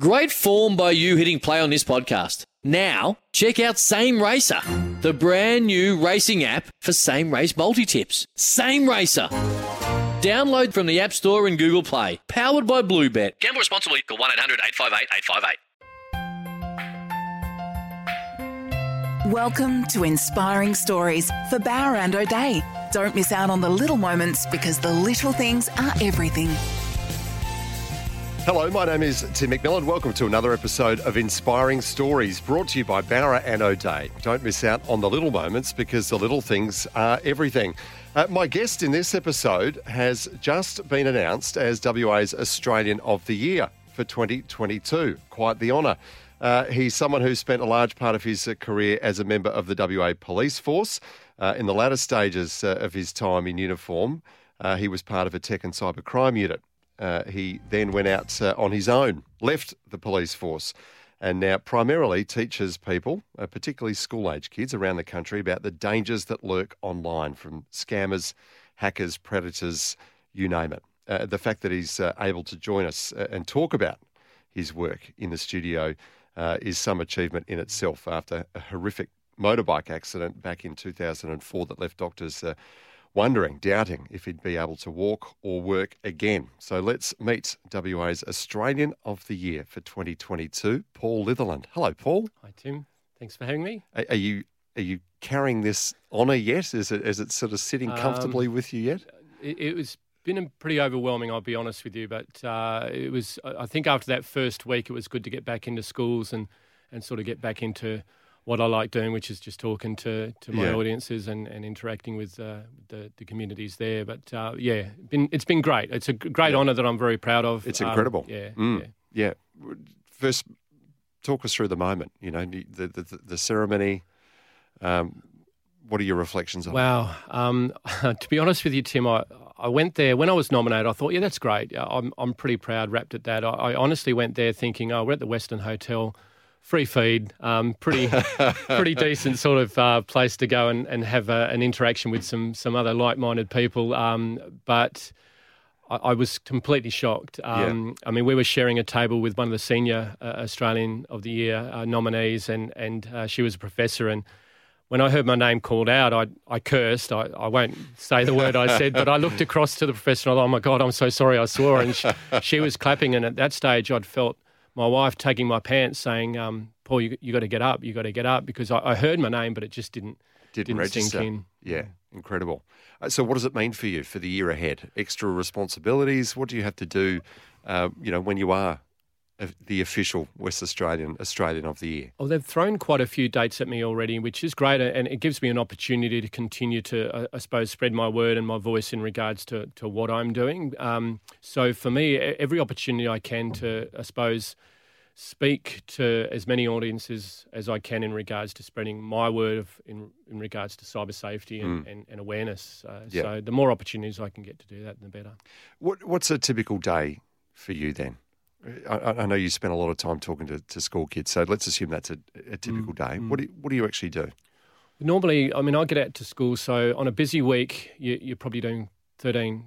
Great form by you hitting play on this podcast. Now, check out Same Racer, the brand new racing app for same race multi tips. Same Racer. Download from the App Store and Google Play. Powered by Bluebet. Gamble responsibly. Call 1 800 858 858. Welcome to Inspiring Stories for Bowra and O'Dea. Don't miss out on the little moments because the little things are everything. Hello, my name is Tim McMillan. Welcome to another episode of Inspiring Stories brought to you by Bowra and O'Dea. Don't miss out on the little moments because the little things are everything. Uh, my guest in this episode has just been announced as WA's Australian of the Year for 2022. Quite the honour. Uh, he's someone who spent a large part of his uh, career as a member of the WA Police Force. Uh, in the latter stages uh, of his time in uniform, uh, he was part of a tech and cyber crime unit. Uh, he then went out uh, on his own, left the police force, and now primarily teaches people, uh, particularly school age kids around the country, about the dangers that lurk online from scammers, hackers, predators, you name it. Uh, the fact that he's uh, able to join us uh, and talk about his work in the studio is some achievement in itself after a horrific motorbike accident back in 2004 that left doctors wondering, doubting if he'd be able to walk or work again. So let's meet WA's Australian of the Year for 2022, Paul Litherland. Hello, Paul. Hi, Tim. Thanks for having me. Are, are you are you carrying this honour yet? Is it is it sort of sitting comfortably um, with you yet? It, it was been pretty overwhelming, I'll be honest with you. But uh, it was, I think, after that first week, it was good to get back into schools and and sort of get back into what I like doing, which is just talking to, to my yeah. audiences and, and interacting with uh, the, the communities there. But uh, yeah, been, it's been great. It's a great yeah. honour that I'm very proud of. It's incredible. Um, yeah, mm. yeah, yeah. First, talk us through the moment. You know, the the, the ceremony. Um, what are your reflections on? Wow. Um, to be honest with you, Tim, I, I went there when I was nominated. I thought, yeah, that's great. I'm I'm pretty proud, wrapped at that. I, I honestly went there thinking, oh, we're at the Westin Hotel free feed, um, pretty pretty decent sort of uh, place to go and, and have a, an interaction with some some other like minded people. Um, but I, I, was completely shocked. Um, yeah. I mean, we were sharing a table with one of the senior uh, Australian of the Year uh, nominees, and and uh, she was a professor and. When I heard my name called out, I, I cursed. I, I won't say the word I said, but I looked across to the professor and I thought, oh my God, I'm so sorry I swore. And she, she was clapping. And at that stage, I'd felt my wife taking my pants, saying, um, "Paul, you, you got to get up. You got to get up," because I, I, heard my name, but it just didn't didn't, didn't register. sink in. Yeah, incredible. Uh, so, what does it mean for you for the year ahead? Extra responsibilities. What do you have to do? Uh, you know, when you are the official West Australian Australian of the Year? Well, they've thrown quite a few dates at me already, which is great, and it gives me an opportunity to continue to, uh, I suppose, spread my word and my voice in regards to, to what I'm doing. Um, so for me, every opportunity I can to, I suppose, speak to as many audiences as I can in regards to spreading my word of, in, in regards to cyber safety and, mm. and, and, awareness. Uh, yep. So the more opportunities I can get to do that, the better. What, what's a typical day for you then? I, I, know you spend a lot of time talking to, to school kids, so let's assume that's a, a typical mm, day. Mm. What, do you, what do you actually do? Normally, I mean, I get out to school, so on a busy week, you, you're probably doing 13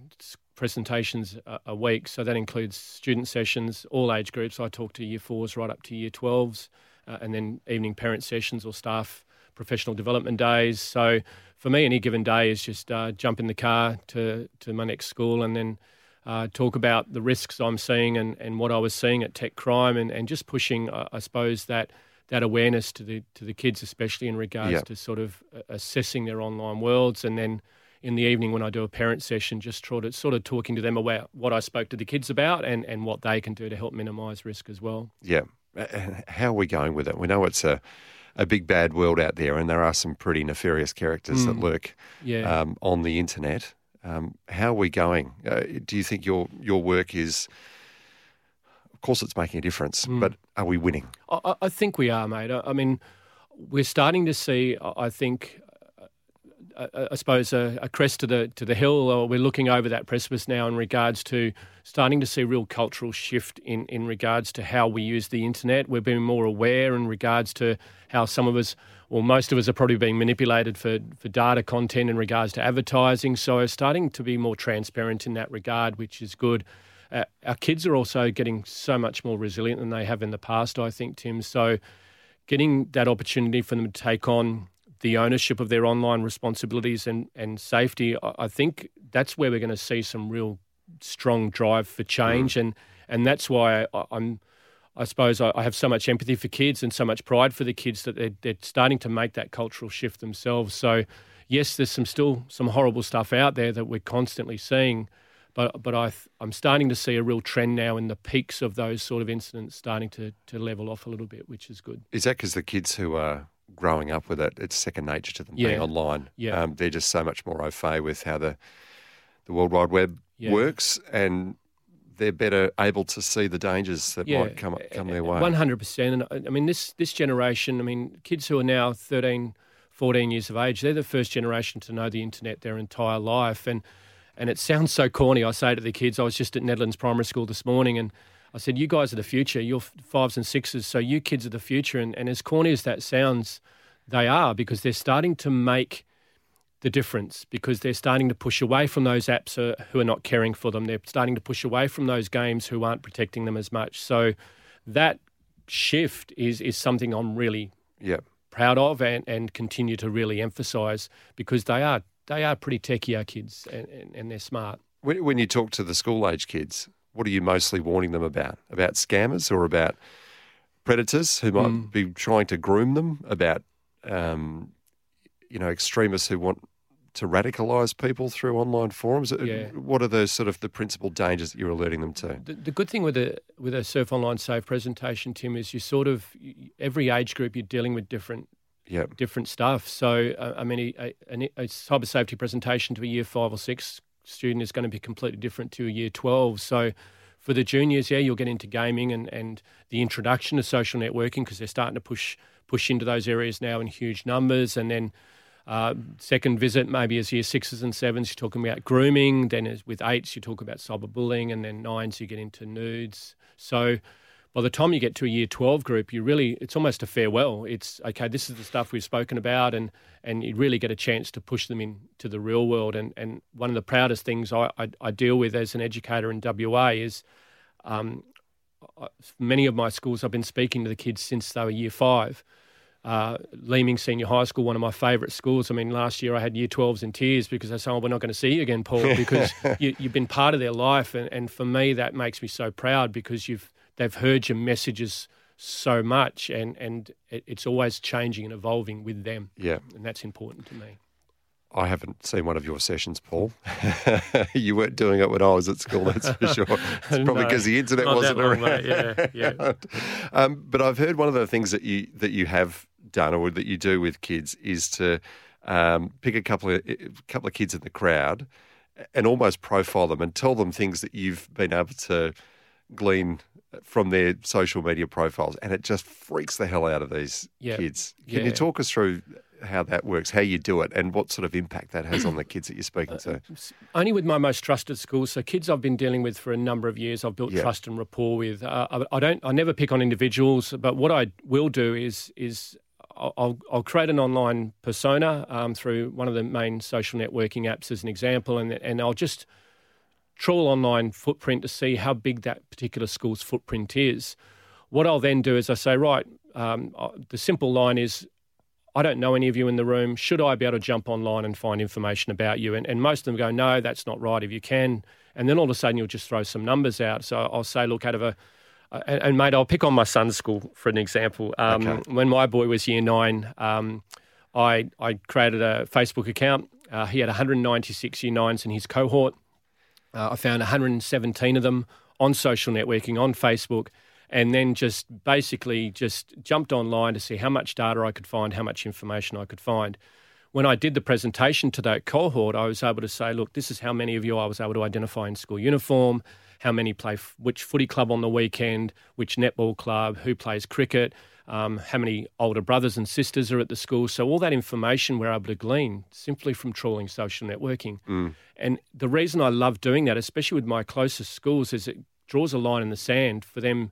presentations a, a, week. So that includes student sessions, all age groups. I talk to year fours right up to year 12s, uh, and then evening parent sessions or staff professional development days. So for me, any given day is just uh, jump in the car to, to my next school and then uh, talk about the risks I'm seeing and, and what I was seeing at tech crime and, and just pushing, uh, I suppose, that that awareness to the to the kids, especially in regards yep. to sort of uh, assessing their online worlds, and then in the evening when I do a parent session, just sort of sort of talking to them about what I spoke to the kids about and, and what they can do to help minimise risk as well. Yeah, how are we going with it? We know it's a a big bad world out there, and there are some pretty nefarious characters mm. that lurk yeah. um, on the internet. Um, how are we going? Uh, do you think your your work is Of course, it's making a difference, Hmm. but are we winning? I, I- think we are, mate. I, I mean, we're starting to see. I think, uh, uh, I suppose, a, a crest to the to the hill. Or we're looking over that precipice now in regards to starting to see real cultural shift in in regards to how we use the internet. We're being more aware in regards to how some of us. Well, most of us are probably being manipulated for, for data content in regards to advertising. So, starting to be more transparent in that regard, which is good. Uh, our kids are also getting so much more resilient than they have in the past, I think, Tim. So, getting that opportunity for them to take on the ownership of their online responsibilities and, and safety, I, I think that's where we're going to see some real strong drive for change. And, and that's why I, I'm, I suppose, I, I have so much empathy for kids and so much pride for the kids that they're, they're starting to make that cultural shift themselves. So, yes, there's some still some horrible stuff out there that we're constantly seeing. But, but I, I'm starting to see a real trend now in the peaks of those sort of incidents starting to, to level off a little bit, which is good. Is that because the kids who are growing up with it, it's second nature to them being online? Yeah. Um, they're just so much more au fait with how the the World Wide Web Yeah. works, and they're better able to see the dangers that might come come their way. One hundred percent. And I I mean, this this generation. I mean, kids who are now 13, 14 years of age, they're the first generation to know the internet their entire life. And and it sounds so corny. I say to the kids, I was just at Nedlands Primary School this morning, and I said, "You guys are the future. You're fives and sixes, so you kids are the future." And, and as corny as that sounds, they are because they're starting to make the difference because they're starting to push away from those apps uh, who are not caring for them. They're starting to push away from those games who aren't protecting them as much. So that shift is is something I'm really yeah. proud of and, and continue to really emphasise because they are they are pretty techie our kids and, and, and they're smart. When, when you talk to the school age kids, what are you mostly warning them about? About scammers or about predators who might Mm. be trying to groom them? About um, you know extremists who want to radicalise people through online forums? Uh, Yeah. What are those sort of the principal dangers that you're alerting them to? The, the good thing with a with a Surf Online Safe presentation, Tim, is you sort of every age group you're dealing with different Yeah. different stuff. So, uh, I mean, a, a, a cyber safety presentation to a year five or six student is going to be completely different to a year 12. So, for the juniors, yeah, you'll get into gaming and, and the introduction to social networking because they're starting to push push into those areas now in huge numbers. And then uh, second visit, maybe as year sixes and sevens, you're talking about grooming. Then as with eights, you talk about cyberbullying. And then nines, you get into nudes. So by the time you get to a year 12 group, you really, it's almost a farewell. It's, okay, this is the stuff we've spoken about, and, and you really get a chance to push them into the real world. And, and one of the proudest things I, I, I deal with as an educator in WA is um, I- many of my schools, I've been speaking to the kids since they were year five. Uh, Leeming Senior High School, one of my favourite schools. I mean, last year I had year 12s in tears because they said, oh, we're not going to see you again, Paul, because you, you've been part of their life. And, and for me, that makes me so proud because you've they've heard your messages so much and, and it, it's always changing and evolving with them. Yeah. And that's important to me. I haven't seen one of your sessions, Paul. you weren't doing it when I was at school, that's for sure. It's probably No, because the internet wasn't long, around. mate. Yeah, yeah. um, but I've heard one of the things that you that you have done or that you do with kids is to um, pick a couple of a couple of kids in the crowd eh, and almost profile them and tell them things that you've been able to glean eh, from their social media profiles, and it just freaks the hell out of these Yeah. kids. Can you talk us through how that works, how you do it, and what sort of impact that has on the kids that you're speaking to? Uh, uh, only with my most trusted schools. So kids I've been dealing with for a number of years. I've built Yeah. trust and rapport with. Uh, I, I don't. I never pick on individuals, but what I will do is is I'll, I'll, create an online persona um, through one of the main social networking apps as an example, and and I'll just trawl online footprint to see how big that particular school's footprint is. What I'll then do is I say, right, um, uh, the simple line is I don't know any of you in the room. Should I be able to jump online and find information about you? And, and most of them go, no, that's not right. If you can, and then all of a sudden you'll just throw some numbers out. So I'll say, look, out of a, and, and mate, I'll pick on my son's school for an example. Um, Okay. When my boy was year nine, um, I I created a Facebook account. Uh, he had 196 year nines in his cohort. Uh, I found 117 of them on social networking on Facebook, and then just basically just jumped online to see how much data I could find, how much information I could find. When I did the presentation to that cohort, I was able to say, look, this is how many of you I was able to identify in school uniform, how many play f- which footy club on the weekend, which netball club, who plays cricket, um, how many older brothers and sisters are at the school. So all that information we're able to glean simply from trawling social networking. And the reason I love doing that, especially with my closest schools, is it draws a line in the sand for them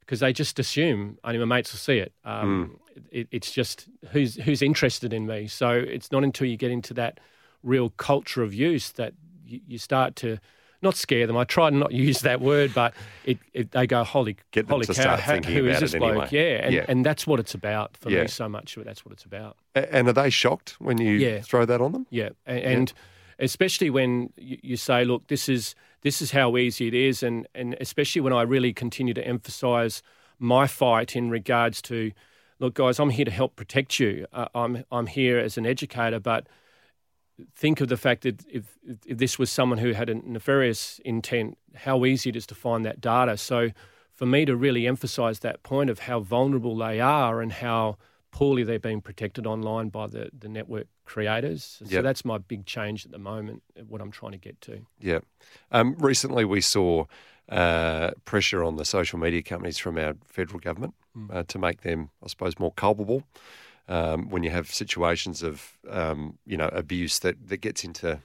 because they just assume only my mates will see it. Um, it. It's just who's who's interested in me. So it's not until you get into that real culture of use that you, you start to not scare them. I try to not use that word, but it, it they go holy Get holy cow, thinking who is this bloke? anyway. Yeah, and, Yeah. and that's what it's about for Yeah. me so much. That's what it's about. And are they shocked when you Yeah. throw that on them? Yeah, a- and especially when you, you say, "Look, this is this is how easy it is," and and especially when I really continue to emphasise my fight in regards to, "Look, guys, I'm here to help protect you. Uh, I'm I'm here as an educator, but." Think of the fact that if, if this was someone who had a nefarious intent, how easy it is to find that data. So, for me to really emphasise that point of how vulnerable they are and how poorly they're being protected online by the, the network creators. So Yep. that's my big change at the moment, what I'm trying to get to. Yeah. Um, recently, we saw uh, pressure on the social media companies from our federal government uh, to make them, I suppose, more culpable. Um, when you have situations of, um, you know, abuse that, that gets into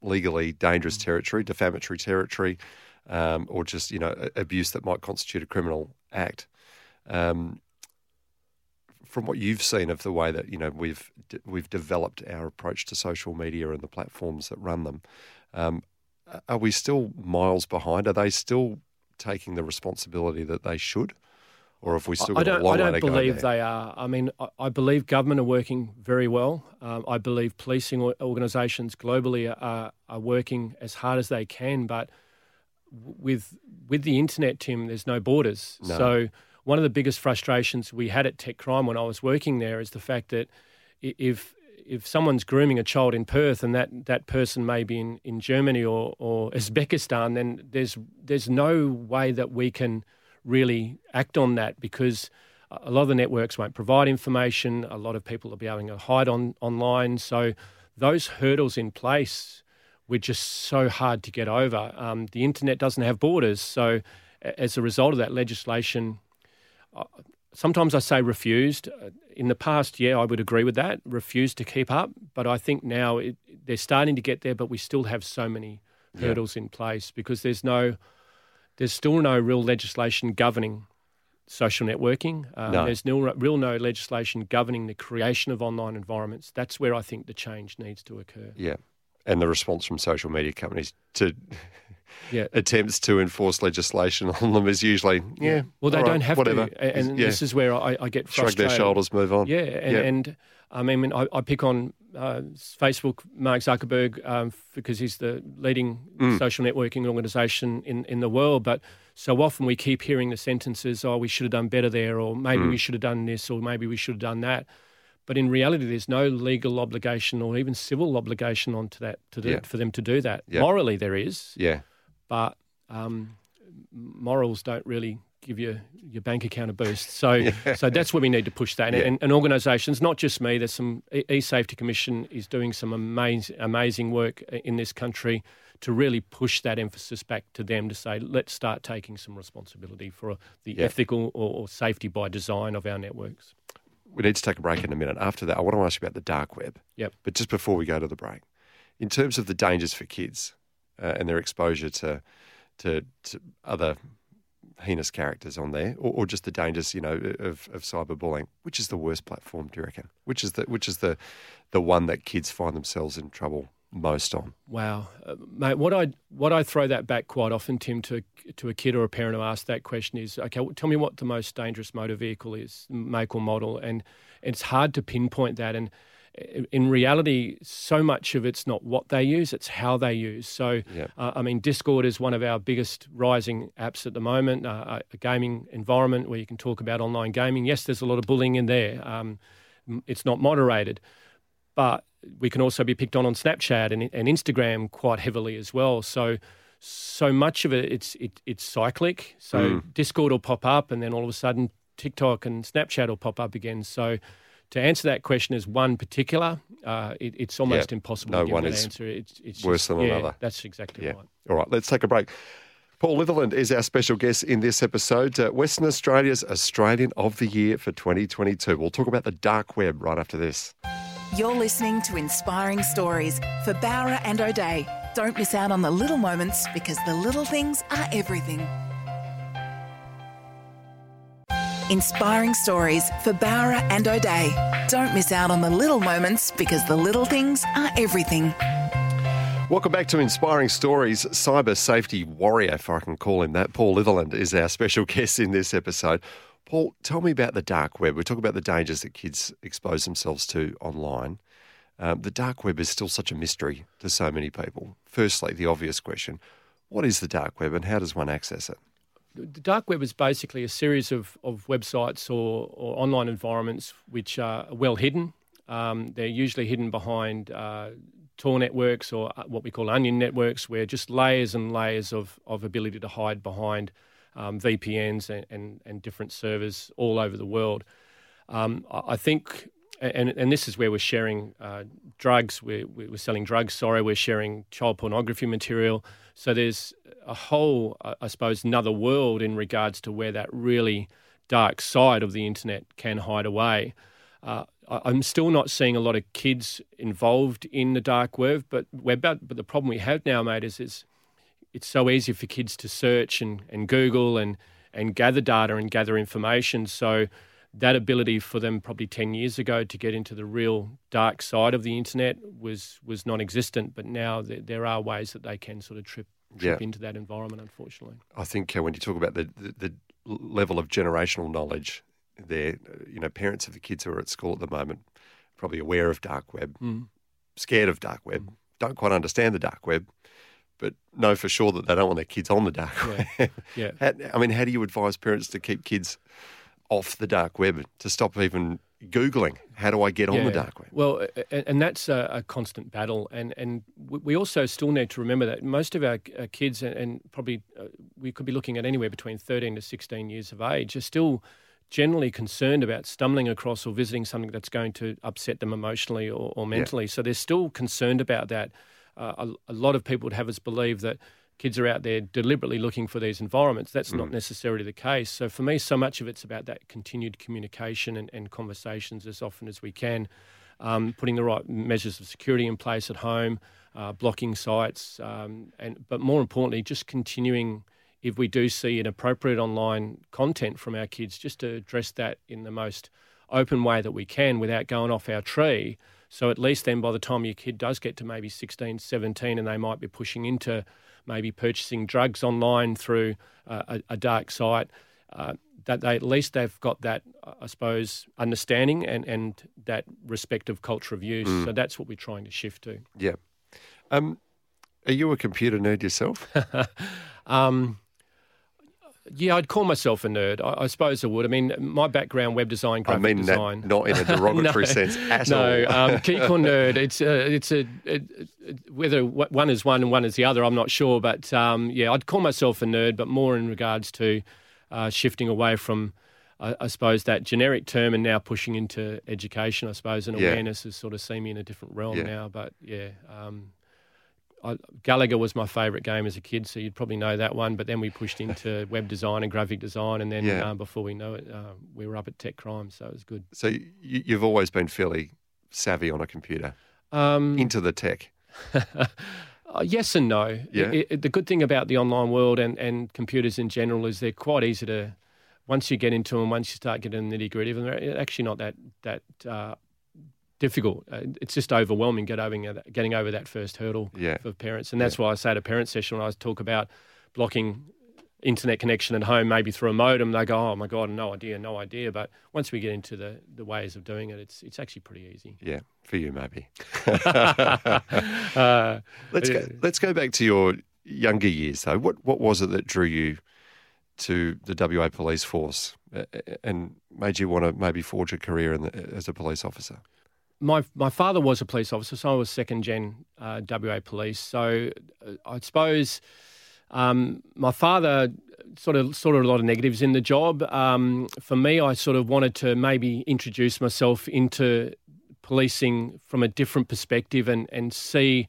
legally dangerous territory, defamatory territory, um, or just, you know, abuse that might constitute a criminal act. Um, from what you've seen of the way that you know we've we've developed our approach to social media and the platforms that run them, um, are we still miles behind? Are they still taking the responsibility that they should, or have we still I got a don't, I don't believe they are. I mean, I, I believe government are working very well. Um, I believe policing organisations globally are, are working as hard as they can, but with with the internet, Tim, there's no borders. No. So one of the biggest frustrations we had at Tech Crime when I was working there is the fact that if if someone's grooming a child in Perth and that, that person may be in, in Germany or, or Uzbekistan, then there's there's no way that we can really act on that because a lot of the networks won't provide information. A lot of people will be able to hide on online. So those hurdles in place were just so hard to get over. Um, the internet doesn't have borders, so as a result of that legislation, uh, sometimes I say refused. Uh, In the past, yeah, I would agree with that. Refused to keep up, but I think now it, they're starting to get there. But we still have so many hurdles in place because there's no, there's still no real legislation governing social networking. Um, No. There's no real no legislation governing the creation of online environments. That's where I think the change needs to occur. Yeah, and the response from social media companies to Yeah. attempts to enforce legislation on them is usually yeah. Well, they don't have whatever. to, and yeah. this is where I, I get shrug frustrated. their shoulders, move on. Yeah, and, Yeah. and I mean, I, I pick on uh, Facebook, Mark Zuckerberg, um, because he's the leading Mm. social networking organization in, in the world. But so often we keep hearing the sentences, oh, we should have done better there, or maybe Mm. we should have done this, or maybe we should have done that. But in reality, there's no legal obligation or even civil obligation onto that to do, Yeah. for them to do that. Yeah. Morally, there is, yeah, but um, morals don't really give you your bank account a boost. So, so that's where we need to push that. And, Yeah. and, and organisations, not just me. There's some e-safety commission is doing some amazing amazing work in this country to really push that emphasis back to them to say, let's start taking some responsibility for the Yeah. ethical or, or safety by design of our networks. we need to take a break in a minute. After that, I want to ask you about the dark web. Yep. But just before we go to the break, in terms of the dangers for kids uh, and their exposure to, to to other heinous characters on there, or, or just the dangers, you know, of, of cyberbullying, which is the worst platform? Do you reckon? Which is the which is the the one that kids find themselves in trouble most on? Wow, uh, mate. What I what I throw that back quite often, Tim, to to a kid or a parent who asks that question is, okay, well, tell me what the most dangerous motor vehicle is, make or model, and it's hard to pinpoint that. And in reality, so much of it's not what they use; it's how they use. So, Yeah. uh, I mean, Discord is one of our biggest rising apps at the moment, uh, a gaming environment where you can talk about online gaming. Yes, there's a lot of bullying in there. Um, it's not moderated but we can also be picked on on Snapchat and, and Instagram quite heavily as well. So, so much of it, it's it, it's cyclic. So Discord will pop up, and then all of a sudden TikTok and Snapchat will pop up again. So, to answer that question as one particular, uh, it, it's almost Yeah. impossible No to give one that is answer. It's, it's worse just- than yeah, another. That's exactly Yeah. right. All right, let's take a break. Paul Litherland is our special guest in this episode. Uh, Western Australia's Australian of the Year for 2022. We'll talk about the dark web right after this. You're listening to Inspiring Stories for Bowra and O'Dea. Don't miss out on the little moments because the little things are everything. Inspiring stories for Bowra and O'Dea. Don't miss out on the little moments because the little things are everything. Welcome back to Inspiring Stories. Cyber safety warrior, if I can call him that, Paul Litherland is our special guest in this episode. Paul, tell me about the dark web. We talk about the dangers that kids expose themselves to online. Um, the dark web is still such a mystery to so many people. Firstly, the obvious question what is the dark web and how does one access it? The dark web is basically a series of, of websites or, or online environments which are well hidden. Um, they're usually hidden behind uh, Tor networks or uh, what we call onion networks, where just layers and layers of, of ability to hide behind um, VPNs and, and, and, different servers all over the world. Um, I think, and, and this is where we're sharing uh, drugs, we're, we're selling drugs, sorry, we're sharing child pornography material. So there's a whole, I suppose, another world in regards to where that really dark side of the internet can hide away. Uh, I'm still not seeing a lot of kids involved in the dark web, but web. But the problem we have now, mate, is it's it's so easy for kids to search and, and Google and and gather data and gather information. So that ability for them probably 10 years ago to get into the real dark side of the internet was was non-existent but now there, there are ways that they can sort of trip trip yeah. into that environment unfortunately i think uh, when you talk about the, the, the level of generational knowledge there, you know, parents of the kids who are at school at the moment, probably aware of dark web, mm. scared of dark web, mm. don't quite understand the dark web, but know for sure that they don't want their kids on the dark yeah. web. yeah. How, I mean, how do you advise parents to keep kids off the dark web, to stop even Googling, how do I get on the dark web? Well, and that's a, constant battle. And, and we also still need to remember that most of our kids, and probably uh, we could be looking at anywhere between 13 to 16 years of age, are still generally concerned about stumbling across or visiting something that's going to upset them emotionally or, or mentally. Yeah. So they're still concerned about that. Uh, a, a, lot of people would have us believe that kids are out there deliberately looking for these environments. That's mm. not necessarily the case. So for me, so much of it's about that continued communication and, and conversations as often as we can, um, putting the right measures of security in place at home, uh, blocking sites, um, and but more importantly, just continuing if we do see inappropriate online content from our kids, just to address that in the most open way that we can without going off our tree. So at least then by the time your kid does get to maybe 16, 17, and they might be pushing into maybe purchasing drugs online through uh, a, a, dark site, uh, that they at least they've got that, I suppose, understanding and, and that respect of culture of use. Mm. So that's what we're trying to shift to. Yeah. Um, are you a computer nerd yourself? um, yeah, I'd call myself a nerd. I, I, suppose I would. I mean, my background, web design, graphic I mean design. That, not in a derogatory no, sense at no, all. um, geek or nerd. It's a, it's a, it, whether one is one and one is the other. I'm not sure, but um, yeah, I'd call myself a nerd, but more in regards to uh, shifting away from. I, I, suppose that generic term and now pushing into education, I suppose, and yeah. awareness has sort of seen me in a different realm yeah. now. But yeah, um, I, Galaga was my favourite game as a kid, so you'd probably know that one. But then we pushed into web design and graphic design, and then yeah. uh, before we know it, uh, we were up at Tech Crime, so it was good. So you, have always been fairly savvy on a computer, um, into the tech. uh, yes and no. Yeah. It, it, the good thing about the online world and, and computers in general is they're quite easy to. Once you get into them, once you start getting nitty gritty, they're actually not that that uh, difficult. Uh, it's just overwhelming get over, getting over that first hurdle yeah. for parents. And that's yeah. why I say at a parent session when I talk about blocking internet connection at home, maybe through a modem, they go, "Oh my god, no idea, no idea." But once we get into the, the ways of doing it, it's it's actually pretty easy. Yeah, for you maybe. uh, let's go. Let's go back to your younger years though. What what was it that drew you to the WA Police Force and made you want to maybe forge a career the, as a police officer? My my father was a police officer, so I was second gen uh, WA police. So uh, I suppose um, my father sort of sort of a lot of negatives in the job. Um, for me, I sort of wanted to maybe introduce myself into policing from a different perspective and and see,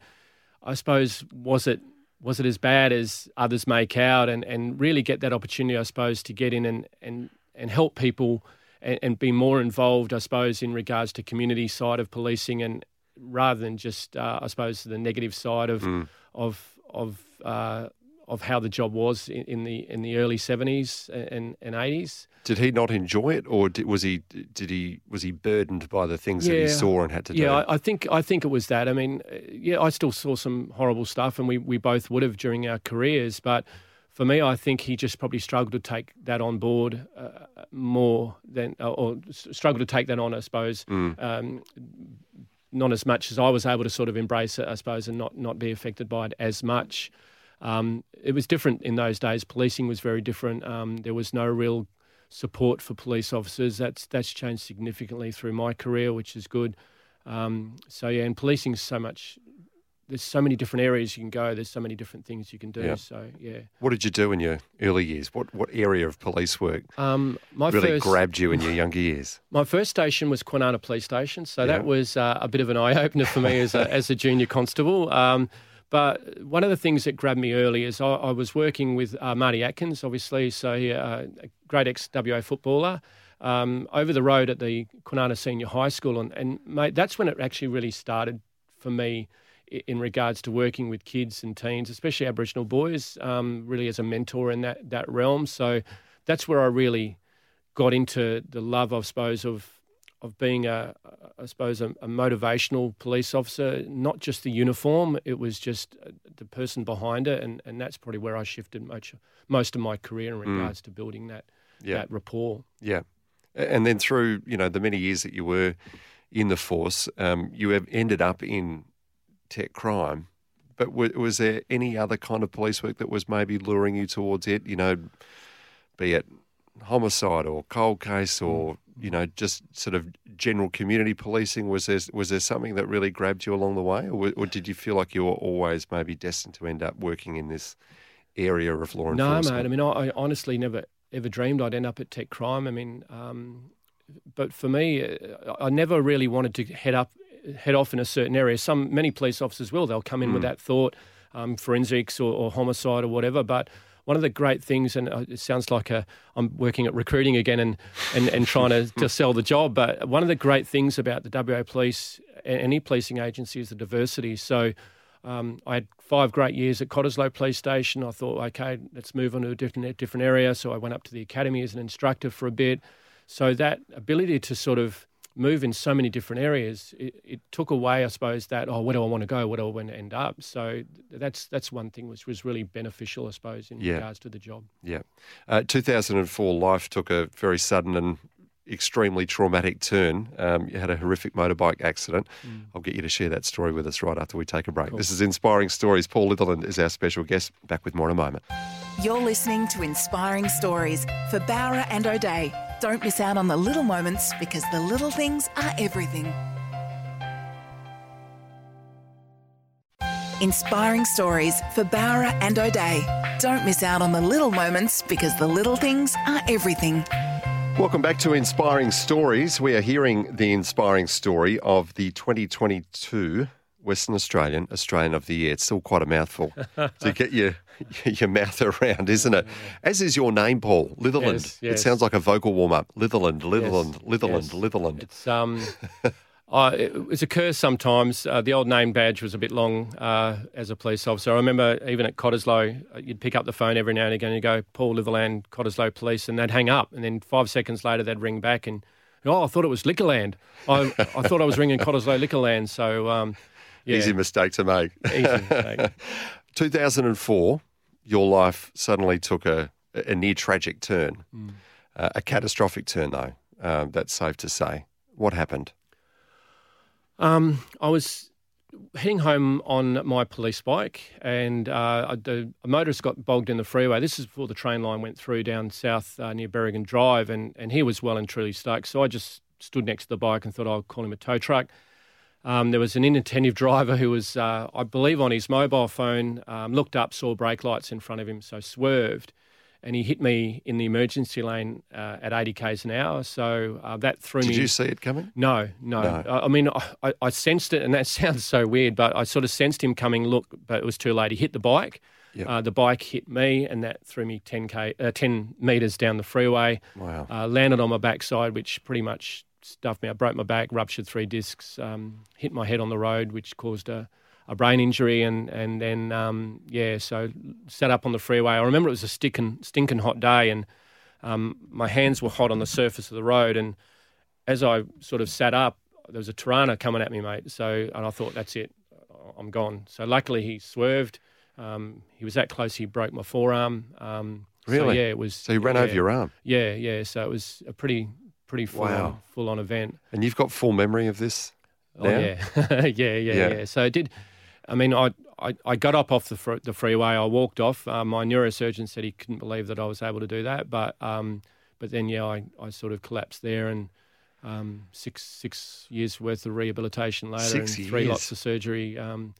I suppose, was it was it as bad as others make out, and, and really get that opportunity, I suppose, to get in and and, and help people and, and be more involved, I suppose, in regards to community side of policing, and rather than just, uh, I suppose, the negative side of of of uh, of how the job was in, in the in the early seventies and and eighties. Did he not enjoy it, or did, was he did he was he burdened by the things that he saw and had to do? Yeah, I, I think I think it was that. I mean, yeah, I still saw some horrible stuff, and we, we both would have during our careers. But for me, I think he just probably struggled to take that on board uh, more than, or, or struggled to take that on, I suppose. Um, not as much as I was able to sort of embrace it, I suppose, and not not be affected by it as much. Um, it was different in those days. Policing was very different. Um, there was no real support for police officers. That's that's changed significantly through my career, which is good. Um, so yeah, and policing is so much. There's so many different areas you can go. There's so many different things you can do. Yeah. So yeah, What did you do in your early years? What what area of police work um, my really first grabbed you in your younger years? my first station was Kwinana Police Station, so Yeah. that was uh, a bit of an eye opener for me as a, as a junior constable. Um, but one of the things that grabbed me early is I, I was working with uh, Marty Atkins, obviously, so he, uh, a great ex WA footballer, um, over the road at the Kwinana Senior High School, and, and mate, that's when it actually really started for me in regards to working with kids and teens, especially Aboriginal boys, um, really as a mentor in that that realm. So that's where I really got into the love, I suppose, of of being a, I suppose, a, a motivational police officer. Not just the uniform; it was just uh, the person behind it, and, and that's probably where I shifted much most of my career in regards to building that Yeah. that rapport. Yeah, and then through you know the many years that you were in the force, um, you have ended up in tech crime. But w- was there any other kind of police work that was maybe luring you towards it? You know, be it homicide or cold case or you know just sort of general community policing. Was there was there something that really grabbed you along the way, or, w- or did you feel like you were always maybe destined to end up working in this area of law No, enforcement? mate. I mean, I, I honestly never ever dreamed I'd end up at tech crime. I mean, um, but for me, uh, I never really wanted to head up, head off in a certain area. Some many police officers will. They'll come in with that thought, um, forensics or, or homicide or whatever. But one of the great things, and uh, it sounds like a, I'm working at recruiting again and, and, and trying to, to sell the job. But one of the great things about the WA Police, any policing agency, is the diversity. So um, I had five great years at Cottesloe Police Station. I thought, okay, let's move on to a different, a different area. So I went up to the academy as an instructor for a bit. So that ability to sort of move in so many different areas, it, it took away, I suppose, that oh, where do I want to go? Where do I want to end up? So that's that's one thing which was really beneficial, I suppose, in Yeah. regards to the job. Yeah. Uh, 2004, life took a very sudden and extremely traumatic turn. Um, you had a horrific motorbike accident. I'll get you to share that story with us right after we take a break. This is Inspiring Stories. Paul Litherland is our special guest. Back with more in a moment. You're listening to Inspiring Stories for Bowra and O'Dea. Don't miss out on the little moments because the little things are everything. Inspiring Stories for Bowra and O'Dea. Don't miss out on the little moments because the little things are everything. Welcome back to Inspiring Stories. We are hearing the inspiring story of the 2022 Western Australian Australian of the Year. It's still quite a mouthful to get your your mouth around, isn't it? As is your name, Paul Litherland. Yes, It sounds like a vocal warm up. Litherland, Litherland, Litherland, yes. Litherland. It's um, I it, curse sometimes. Uh, the old name badge was a bit long uh, as a police officer. I remember even at Cottesloe, uh, you'd pick up the phone every now and again and go, Paul Litherland, Cottesloe Police, and they'd hang up, and then five seconds later they'd ring back and. Oh, I thought it was Liquorland. I, I thought I was ringing Cottesloe Liquorland. So, um, yeah, Easy mistake to make. easy mistake. 2004, your life suddenly took a, a near tragic turn, Hmm. uh, a catastrophic turn, though. Um, that's safe to say. What happened? Um, I was heading home on my police bike, and uh, the a motorist got bogged in the freeway. This is before the train line went through down south uh, near Berrigan Drive, and, and he was well and truly stuck. So I just stood next to the bike and thought I'll call him a tow truck. Um, there was an inattentive driver who was, uh, I believe, on his mobile phone, um, looked up, saw brake lights in front of him, so swerved. And he hit me in the emergency lane uh, at 80 k's an hour. So uh, that threw Did me. Did you see it coming? No, no. No. I, I mean, I, I sensed it, and that sounds so weird, but I sort of sensed him coming. Look, but it was too late. He hit the bike. Yep. Uh, the bike hit me, and that threw me 10 k, uh, 10 meters down the freeway. Wow. Uh, landed on my backside, which pretty much stuffed me. I broke my back, ruptured three discs, um, hit my head on the road, which caused a, a brain injury, and and then um, yeah, so sat up on the freeway. I remember it was a stinking stinking hot day, and um, my hands were hot on the surface of the road, and as I sort of sat up, there was a Tirana coming at me, mate. So, and I thought, that's it, I'm gone. So, luckily, he swerved. Um, he was that close, he broke my forearm. Um, So, Really? yeah, it was. So you ran yeah, over your arm, Yeah, yeah. So it was a pretty, pretty full, Wow. on, full on event. and you've got full memory of this. Oh, yeah. yeah, yeah, Yeah. yeah, So it did. I mean, I, I, I got up off the, fr- the freeway. I walked off. Uh, my neurosurgeon said he couldn't believe that I was able to do that. But um, but then yeah, I, I sort of collapsed there, and um, six six years worth of rehabilitation later, Six and three years. lots of surgery. Um,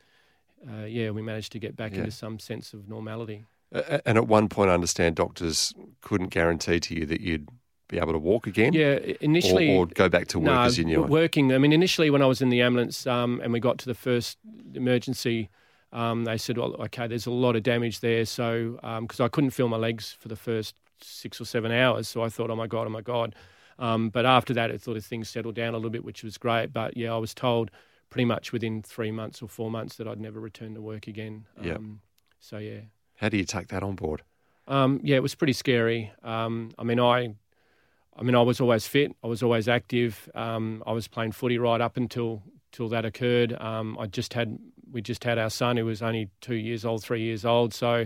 uh, yeah, we managed to get back Yeah. into some sense of normality. And at one point, I understand doctors couldn't guarantee to you that you'd be able to walk again, Yeah, initially or, or go back to work no, as you knew it. working. I mean, initially when I was in the ambulance um, and we got to the first emergency, um, they said, "Well, okay, there's a lot of damage there." So because I couldn't feel my legs for the first six or seven hours, so I thought, "Oh my god, oh my god." Um, but after that, I thought things settled down a little bit, which was great. But yeah, I was told pretty much within three months or four months that I'd never return to work again. Yep. Um, so yeah. How do you take that on board? Um, yeah, it was pretty scary. Um, I mean, I, I mean, I was always fit. I was always active. Um, I was playing footy right up until till that occurred. Um, I just had we just had our son who was only two years old, three years old, so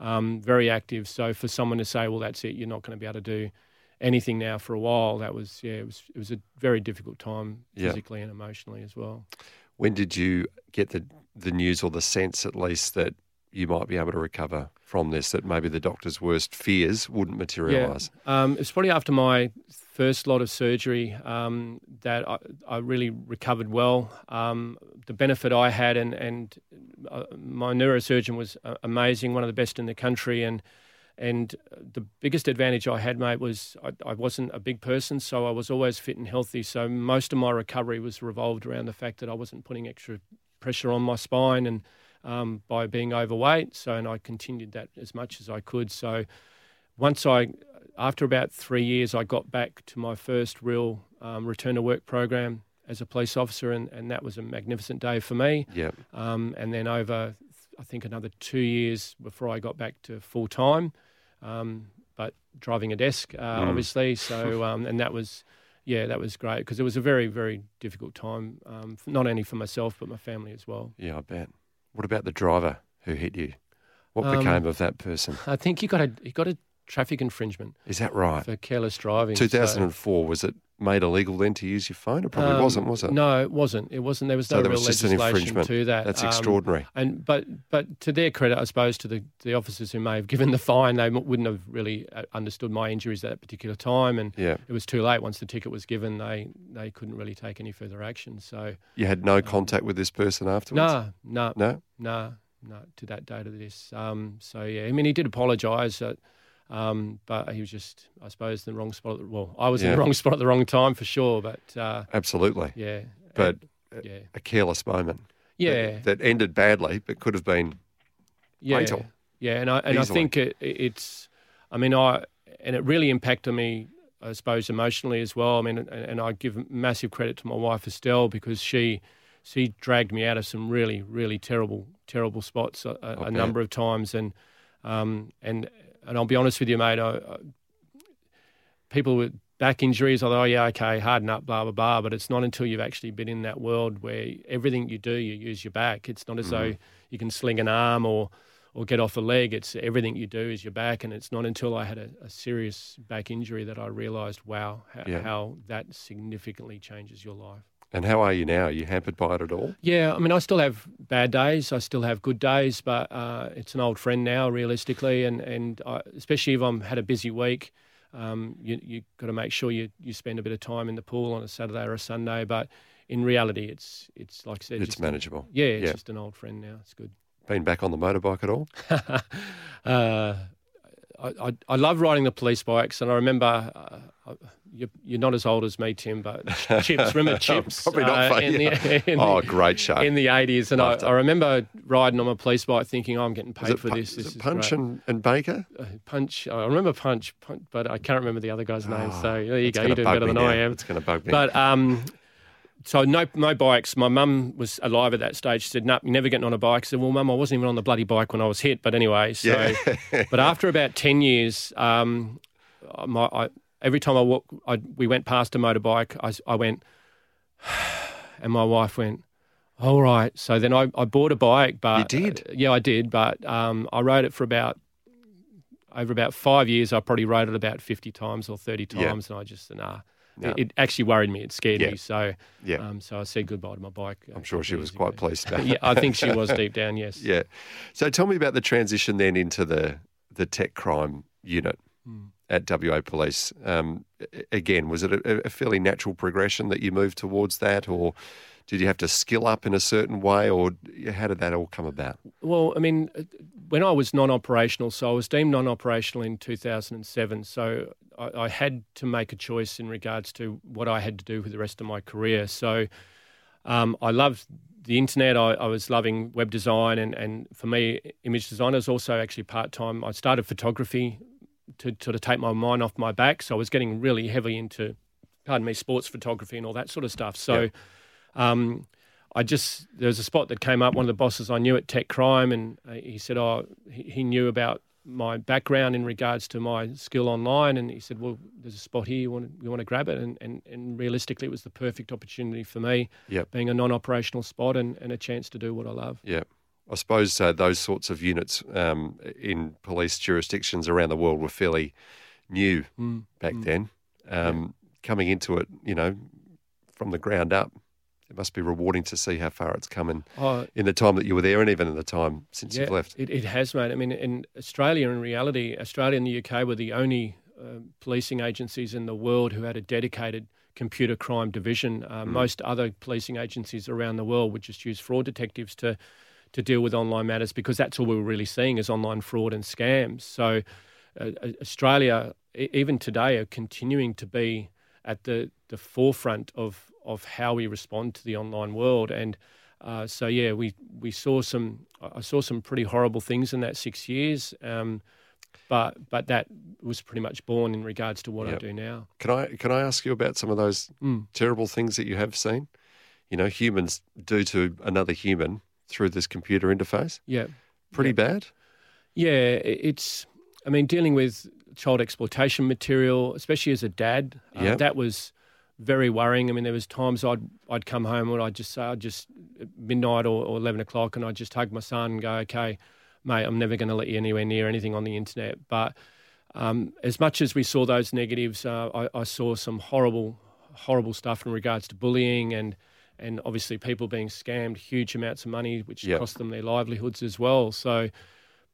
um, very active. So for someone to say, "Well, that's it. You're not going to be able to do anything now for a while," that was yeah, it was it was a very difficult time Yeah. physically and emotionally as well. When did you get the the news or the sense, at least, that you might be able to recover from this? That maybe the doctor's worst fears wouldn't materialise. Yeah. Um, it was probably after my first lot of surgery um, that I, I really recovered well. Um, the benefit I had, and, and uh, my neurosurgeon was uh, amazing, one of the best in the country. And and the biggest advantage I had, mate, was I, I wasn't a big person, so I was always fit and healthy. So most of my recovery was revolved around the fact that I wasn't putting extra pressure on my spine and um, by being overweight. So, and I continued that as much as I could. So, once I, after about three years, I got back to my first real um, return to work program as a police officer, and, and that was a magnificent day for me. Yeah. Um, and then over, I think, another two years before I got back to full time, um, but driving a desk, uh, Mm. obviously. So, um, and that was, yeah, that was great because it was a very, very difficult time, um, not only for myself but my family as well. Yeah, I bet. What about the driver who hit you? What Um, became of that person? I think you got a he got a traffic infringement Is that right? for careless driving. so- 2004, was it made illegal then to use your phone? It probably Um, wasn't, was it? No, it wasn't. It wasn't. There was So no there real was just an legislation infringement. to that. That's Um, extraordinary. And but but to their credit, I suppose to the the officers who may have given the fine, they wouldn't have really uh, understood my injuries at that particular time, and Yeah. it was too late. Once the ticket was given, they they couldn't really take any further action. So You had no contact with this person afterwards? no, no, No? no, no. To that date of this. Um, so yeah, I mean, he did apologise. Uh, um, but he was just, I suppose, in the wrong spot. At the, well, I was in the wrong spot at the wrong time for sure. But uh, Absolutely. yeah, But and- yeah, a careless moment. yeah, That, ended badly, but could have been. yeah, fatal. yeah. And I and Easily. I think it, it's, I mean, I and it really impacted me, I suppose, emotionally as well. I mean, and, and I give massive credit to my wife Estelle because she she dragged me out of some really really terrible terrible spots a, a, a number of times, and um and and I'll be honest with you, mate. I, I, people with back injuries, although, oh, yeah, okay, harden up, blah, blah, blah. But it's not until you've actually been in that world where everything you do, you use your back. It's not as though Mm-hmm. you can sling an arm or, or get off a leg. It's everything you do is your back. And it's not until I had a, a serious back injury that I realised, wow, how, Yeah. how that significantly changes your life. And how are you now? Are you hampered by it at all? Yeah, I mean, I still have bad days. I still have good days, but uh, it's an old friend now, realistically. And and I, especially if I'm had a busy week, um, you you got to make sure you, you spend a bit of time in the pool on a Saturday or a Sunday. But in reality, it's it's like I said, It's manageable. yeah, it's Yeah. just an old friend now. It's good. Been back on the motorbike at all? uh, I, I, I love riding the police bikes, and I remember. Uh, you're, you're not as old as me, Tim, but Chips, remember Chips? Probably not uh, in the, in oh, the- great show. in the 80s. And I, I remember riding on my police bike thinking, oh, I'm getting paid for Pu- this. is This it is Ponch and, and Baker? Uh, Ponch. I remember Ponch, Ponch, but I can't remember the other guy's name. So there you go. You're doing better than I am. It's going to bug me. But um, so no, no bikes. My mum was alive at that stage. She said, "No, you're never getting on a bike." I said, "Well, mum, I wasn't even on the bloody bike when I was hit." But anyway, so. Yeah. but after about ten years, um, my I, every time I walk, I, we went past a motorbike. I, I went, and my wife went. All right. So then I, I bought a bike, but You did? uh, yeah, I did. But um, I rode it for about over about five years. I probably rode it about fifty times or thirty Yeah. times, and I just nah. No. It, it actually worried me. It scared Yeah. me. So Yeah. um, so I said goodbye to my bike. uh, I'm sure she was quite ago. pleased about yeah. I think she was deep down. Yes. Yeah. So tell me about the transition then into the the tech crime unit Hmm. at WA Police. Um, again, was it a, a fairly natural progression that you moved towards that, or did you have to skill up in a certain way, or how did that all come about? Well, I mean, uh, when I was non-operational, so I was deemed non-operational in 2007. So I, I had to make a choice in regards to what I had to do for the rest of my career. So um, I loved the internet. I, I was loving web design, and, and for me, image design is also actually part time. I started photography to sort of take my mind off my back. So I was getting really heavy into, pardon me, sports photography and all that sort of stuff. So. Um, I just there was a spot that came up. One of the bosses I knew at Tech Crime, and uh, he said, "Oh, he, knew about my background in regards to my skill online." And he said, "Well, there's a spot here. You want to, you want to grab it?" And, and and realistically, it was the perfect opportunity for me, Yep. being a non-operational spot and, and a chance to do what I love. Yeah. I suppose uh, those sorts of units um, in police jurisdictions around the world were fairly new Mm. back then. Um, Coming into it, you know, from the ground up, it must be rewarding to see how far it's come in, Oh, in the time that you were there and even in the time since you've left. It, it has, mate. I mean, in Australia, in reality, Australia and the UK were the only uh, policing agencies in the world who had a dedicated computer crime division. Uh, Most other policing agencies around the world would just use fraud detectives to to deal with online matters because that's all we were really seeing is online fraud and scams. So, uh, Australia, even today, are continuing to be at the, the forefront of, of how we respond to the online world. And uh, so, yeah, we, we saw some, I saw some pretty horrible things in that six years. Um, but, but that was pretty much born in regards to what I do now. Can I can I ask you about some of those Mm. terrible things that you have seen? You know, humans do to another human through this computer interface. Yeah. Pretty bad. Yeah, it's. I mean, dealing with child exploitation material, especially as a dad, uh, Yep. that was very worrying. I mean, there was times I'd I'd come home and I'd just say I'd just at midnight or, or eleven o'clock, and I'd just hug my son and go, "Okay, mate, I'm never going to let you anywhere near anything on the internet." But um, as much as we saw those negatives, uh, I, I saw some horrible, horrible stuff in regards to bullying and and obviously people being scammed huge amounts of money, which Yep. cost them their livelihoods as well. So,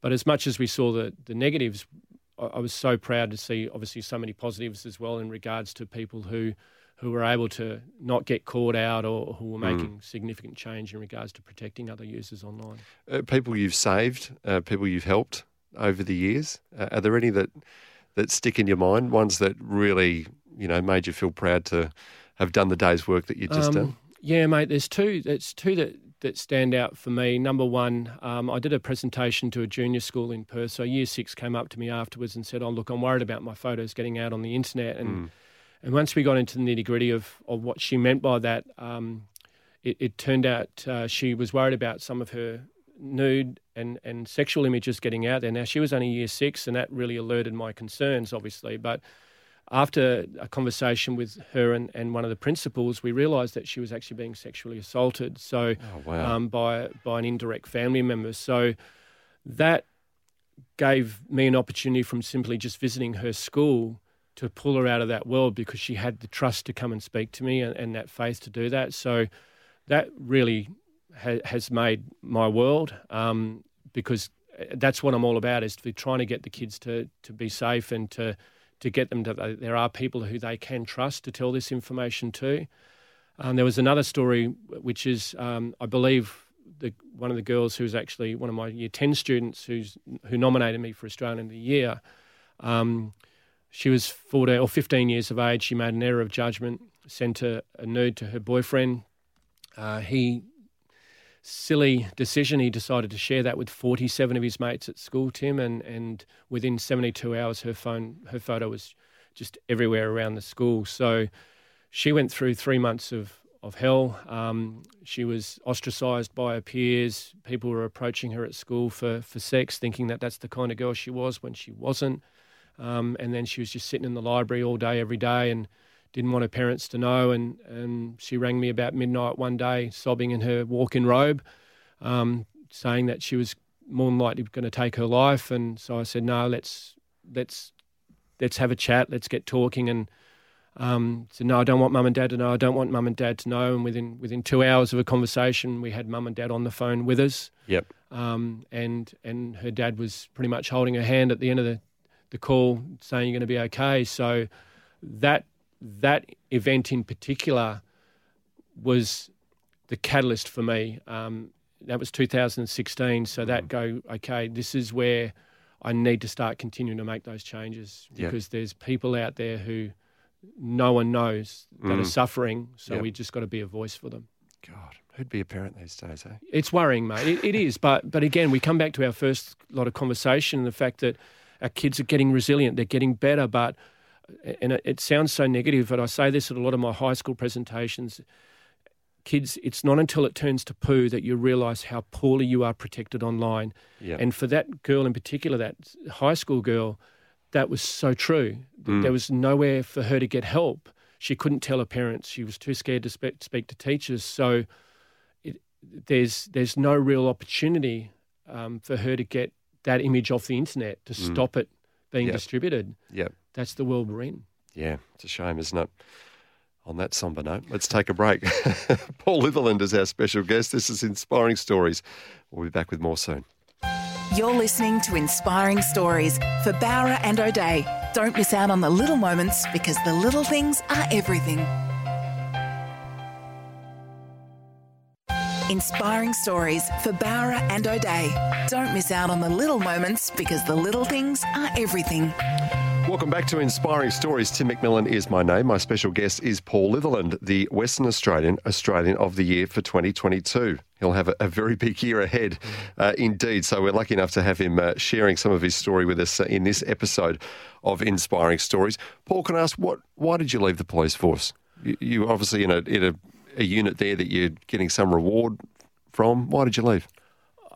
but as much as we saw the the negatives, I, I was so proud to see obviously so many positives as well in regards to people who who were able to not get caught out or who were making significant change in regards to protecting other users online. Uh, people you've saved, uh, people you've helped over the years. Uh, are there any that that stick in your mind? Ones that really, you know, made you feel proud to have done the day's work that you've just done. Um, Yeah, mate. There's two. There's two that that stand out for me. Number one, um, I did a presentation to a junior school in Perth. So year six came up to me afterwards and said, "Oh, look, I'm worried about my photos getting out on the internet." And and once we got into the nitty gritty of of what she meant by that, um, it, it turned out uh, she was worried about some of her nude and, and sexual images getting out there. Now she was only year six, and that really alerted my concerns, obviously, but after a conversation with her and, and one of the principals, we realised that she was actually being sexually assaulted. So, Oh, wow. um, by by an indirect family member. So that gave me an opportunity from simply just visiting her school to pull her out of that world because she had the trust to come and speak to me and, and that faith to do that. So that really ha- has made my world um, because that's what I'm all about is to trying to get the kids to to be safe and to to get them to there are people who they can trust to tell this information to. Um, there was another story which is um, I believe the one of the girls who's actually one of my year ten students who's who nominated me for Australian of the Year. Um, she was 14 or 15 years of age. She made an error of judgment, sent a, a nude to her boyfriend. Uh, he, silly decision, he decided to share that with 47 of his mates at school, Tim, and, and within 72 hours, her phone, her photo was just everywhere around the school. So she went through three months of, of hell. Um, she was ostracised by her peers. People were approaching her at school for, for sex, thinking that that's the kind of girl she was when she wasn't. Um, and then she was just sitting in the library all day, every day, and didn't want her parents to know. And, and she rang me about midnight one day, sobbing in her walk in robe, um, saying that she was more than likely going to take her life. And so I said, no, let's, let's, let's have a chat, let's get talking. And um, said, no, I don't want mum and dad to know. I don't want mum and dad to know. And within within two hours of a conversation, we had mum and dad on the phone with us. Yep. Um, and and her dad was pretty much holding her hand at the end of the, the call, saying you're going to be okay. So that that event in particular was the catalyst for me. Um, that was 2016. So that go okay. This is where I need to start continuing to make those changes Yep. because there's people out there who no one knows that are Mm. suffering. So Yep. we just got to be a voice for them. God, who'd be a parent these days, eh? It's worrying, mate. It, it is, but but again, we come back to our first lot of conversation and the fact that our kids are getting resilient, they're getting better. But and it, it sounds so negative, but I say this at a lot of my high school presentations. Kids, it's not until it turns to poo that you realise how poorly you are protected online. Yeah. And for that girl in particular, that high school girl, that was so true. There was nowhere for her to get help. She couldn't tell her parents. She was too scared to speak, speak to teachers. So it, there's there's no real opportunity um, for her to get that image off the internet to mm. stop it being Yep. distributed. Yep. That's the world we're in. Yeah, it's a shame, isn't it? On that somber note, let's take a break. Paul Litherland is our special guest. This is Inspiring Stories. We'll be back with more soon. You're listening to Inspiring Stories for Bowra and O'Dea. Don't miss out on the little moments because the little things are everything. Inspiring Stories for Bowra and O'Dea. Don't miss out on the little moments because the little things are everything. Welcome back to Inspiring Stories. Tim McMillan is my name. My special guest is Paul Litherland, the Western Australian Australian of the Year for 2022. He'll have a, very big year ahead, uh, indeed. So we're lucky enough to have him uh, sharing some of his story with us uh, in this episode of Inspiring Stories. Paul, can I ask what? Why did you leave the police force? You, you obviously in a in a, a unit there that you're getting some reward from. Why did you leave?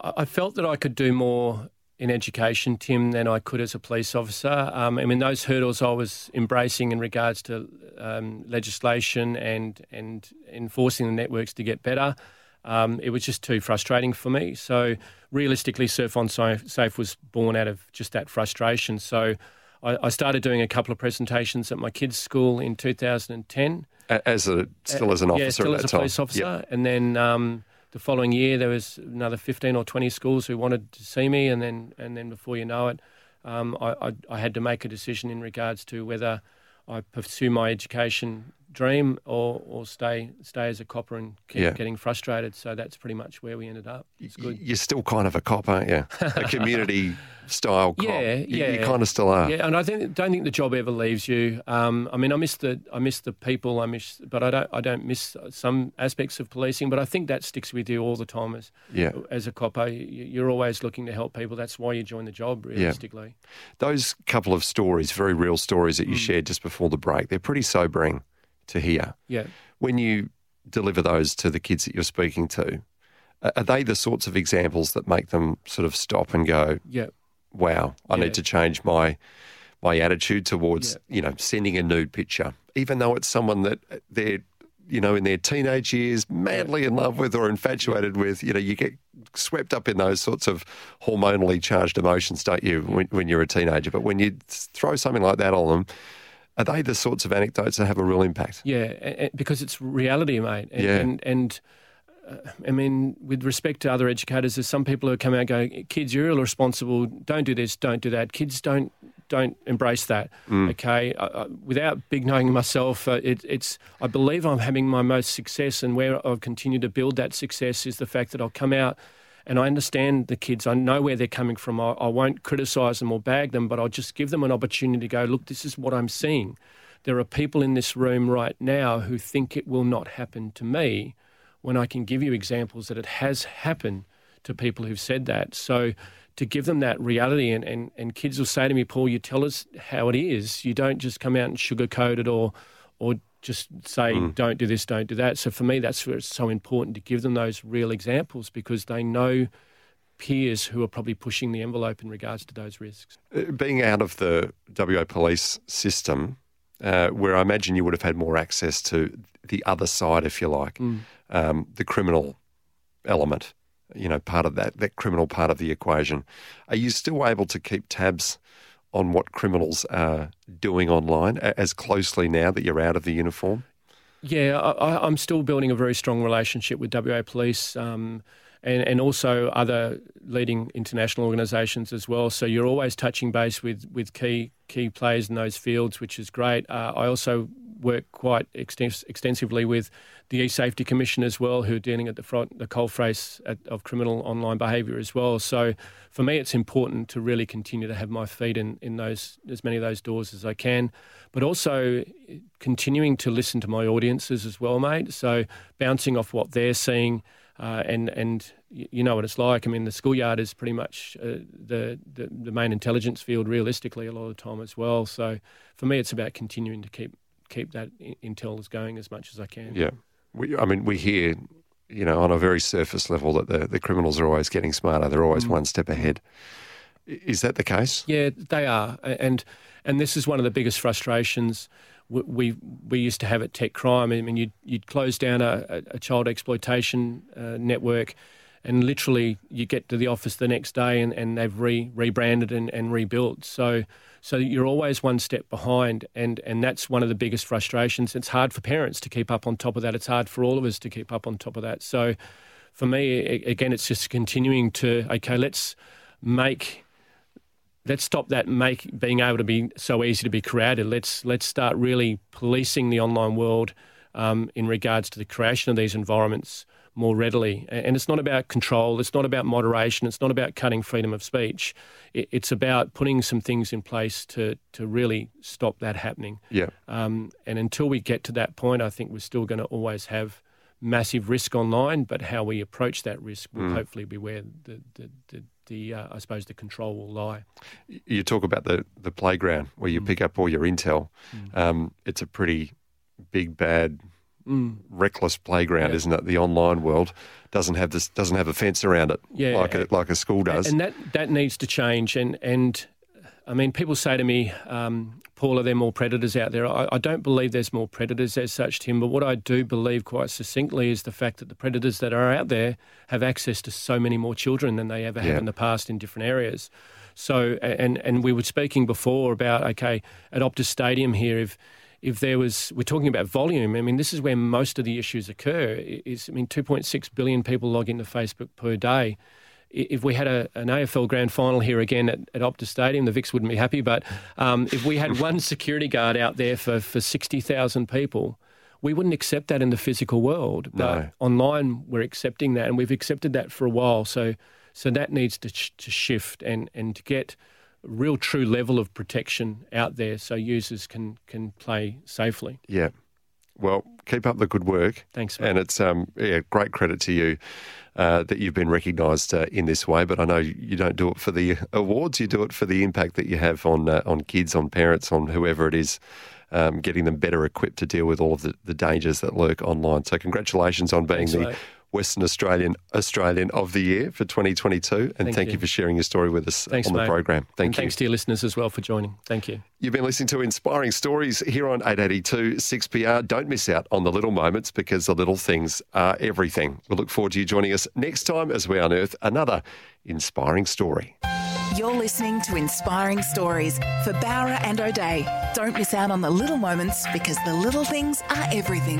I felt that I could do more in education, Tim, than I could as a police officer. Um, I mean, those hurdles I was embracing in regards to um, legislation and and enforcing the networks to get better. Um, it was just too frustrating for me. So realistically, Surf Online Safe Safe was born out of just that frustration. So I, I started doing a couple of presentations at my kids' school in 2010. As a still as an officer yeah, still at as a time. police officer. Yep. And then um, the following year, there was another fifteen or twenty schools who wanted to see me, and then and then before you know it, um, I, I, I had to make a decision in regards to whether I pursue my education dream or, or stay stay as a copper and keep Yeah. getting frustrated. So that's pretty much where we ended up. It's good. You're still kind of a cop, aren't you? A community style cop. Yeah, You- You, kind of still are. Yeah, and I think, don't think the job ever leaves you. Um, I mean, I miss the I miss the people. I miss, but I don't I don't miss some aspects of policing. But I think that sticks with you all the time as Yeah. as a copper. You- You're always looking to help people. That's why you join the job, realistically. Yeah. Those couple of stories, very real stories that you Mm. shared just before the break, they're pretty sobering to hear. Yeah. When you deliver those to the kids that you're speaking to, are they the sorts of examples that make them sort of stop and go, Yeah. wow, I Yeah. need to change my my attitude towards, Yeah. you know, sending a nude picture, even though it's someone that uh, they're, you know, in their teenage years, madly in love with or infatuated with. You know, you get swept up in those sorts of hormonally charged emotions, don't you, when, when you're a teenager? But when you throw something like that on them, are they the sorts of anecdotes that have a real impact? Yeah, because it's reality, mate. And, Yeah. and, and uh, I mean, with respect to other educators, there's some people who come out and go, "Kids, you're irresponsible. Don't do this. Don't do that." Kids don't don't embrace that. Okay, uh, uh, without big knowing myself, uh, it, it's I believe I'm having my most success, and where I've continued to build that success is the fact that I'll come out. And I understand the kids. I know where they're coming from. I, I won't criticise them or bag them, but I'll just give them an opportunity to go, look, this is what I'm seeing. There are people in this room right now who think it will not happen to me when I can give you examples that it has happened to people who've said that. So to give them that reality, and, and, and kids will say to me, Paul, you tell us how it is. You don't just come out and sugarcoat it or, or just say, mm. don't do this, don't do that. So for me, that's where it's so important to give them those real examples because they know peers who are probably pushing the envelope in regards to those risks. Uh, being out of the WA police system, uh, where I imagine you would have had more access to the other side, if you like, mm. um, the criminal element, you know, part of that, that criminal part of the equation. Are you still able to keep tabs on what criminals are doing online as closely now that you're out of the uniform? Yeah, I, am still building a very strong relationship with WA Police. Um, and, and also other leading international organisations as well. So you're always touching base with, with key key players in those fields, which is great. Uh, I also work quite extens- extensively with the E-Safety Commission as well, who are dealing at the front, the coalface of criminal online behaviour as well. So for me, it's important to really continue to have my feet in, in those as many of those doors as I can, but also continuing to listen to my audiences as well, mate. So bouncing off what they're seeing. Uh, and and you know what it's like. I mean, the schoolyard is pretty much uh, the, the, the main intelligence field, realistically, a lot of the time as well. So for me, it's about continuing to keep keep that intel going as much as I can. Yeah, we, I mean, we hear, you know, on a very surface level that the the criminals are always getting smarter. They're always mm. one step ahead. Is that the case? Yeah, they are, and and this is one of the biggest frustrations we we used to have at Tech Crime. I mean, you'd, you'd close down a, a child exploitation uh, network, and literally you get to the office the next day and, and they've re, rebranded and, and rebuilt. So so you're always one step behind, and, and that's one of the biggest frustrations. It's hard for parents to keep up on top of that. It's hard for all of us to keep up on top of that. So for me, again, it's just continuing to okay, let's make let's stop that make being able to be so easy to be created. Let's let's start really policing the online world um, in regards to the creation of these environments more readily. And it's not about control. It's not about moderation. It's not about cutting freedom of speech. It's about putting some things in place to to really stop that happening. Yeah. Um, and until we get to that point, I think we're still going to always have massive risk online. But how we approach that risk will mm. hopefully be where the, the, the the uh, I suppose the control will lie. You talk about the the playground where you mm. pick up all your intel. Mm. Um, it's a pretty big bad. Mm. Reckless playground, yeah. isn't it? The online world doesn't have this doesn't have a fence around it, yeah, like a, like a school does, and that that needs to change. And and I mean, people say to me, um, Paul, are there more predators out there? I, I, don't believe there's more predators as such, Tim, but what I do believe quite succinctly is the fact that the predators that are out there have access to so many more children than they ever yeah. have in the past in different areas. So, and, and we were speaking before about, okay, at Optus Stadium here, if if there was, we're talking about volume. I mean, this is where most of the issues occur. Is I mean, 2.6 billion people log into Facebook per day if we had a, an AFL grand final here again at, at Optus Stadium, the Vics wouldn't be happy. But um, if we had one security guard out there for, for 60,000 people, we wouldn't accept that in the physical world. But no. online, we're accepting that, and we've accepted that for a while. So, so that needs to, sh- to shift and, and to get real true level of protection out there so users can, can play safely. Yeah. Well, keep up the good work. Thanks. And it's um, yeah, great credit to you uh, that you've been recognised uh, in this way. But I know you don't do it for the awards; you do it for the impact that you have on uh, on kids, on parents, on whoever it is. Um, getting them better equipped to deal with all of the, the dangers that lurk online. So, congratulations on being Thanks, the mate. Western Australian Australian of the Year for 2022. And thank, thank you. you. for sharing your story with us thanks, on the mate. program. Thank and you. Thanks to your listeners as well for joining. Thank you. You've been listening to Inspiring Stories here on 882 6PR. Don't miss out on the little moments because the little things are everything. We look forward to you joining us next time as we unearth another inspiring story. You're listening to Inspiring Stories for Bowra and O'Dea. Don't miss out on the little moments because the little things are everything.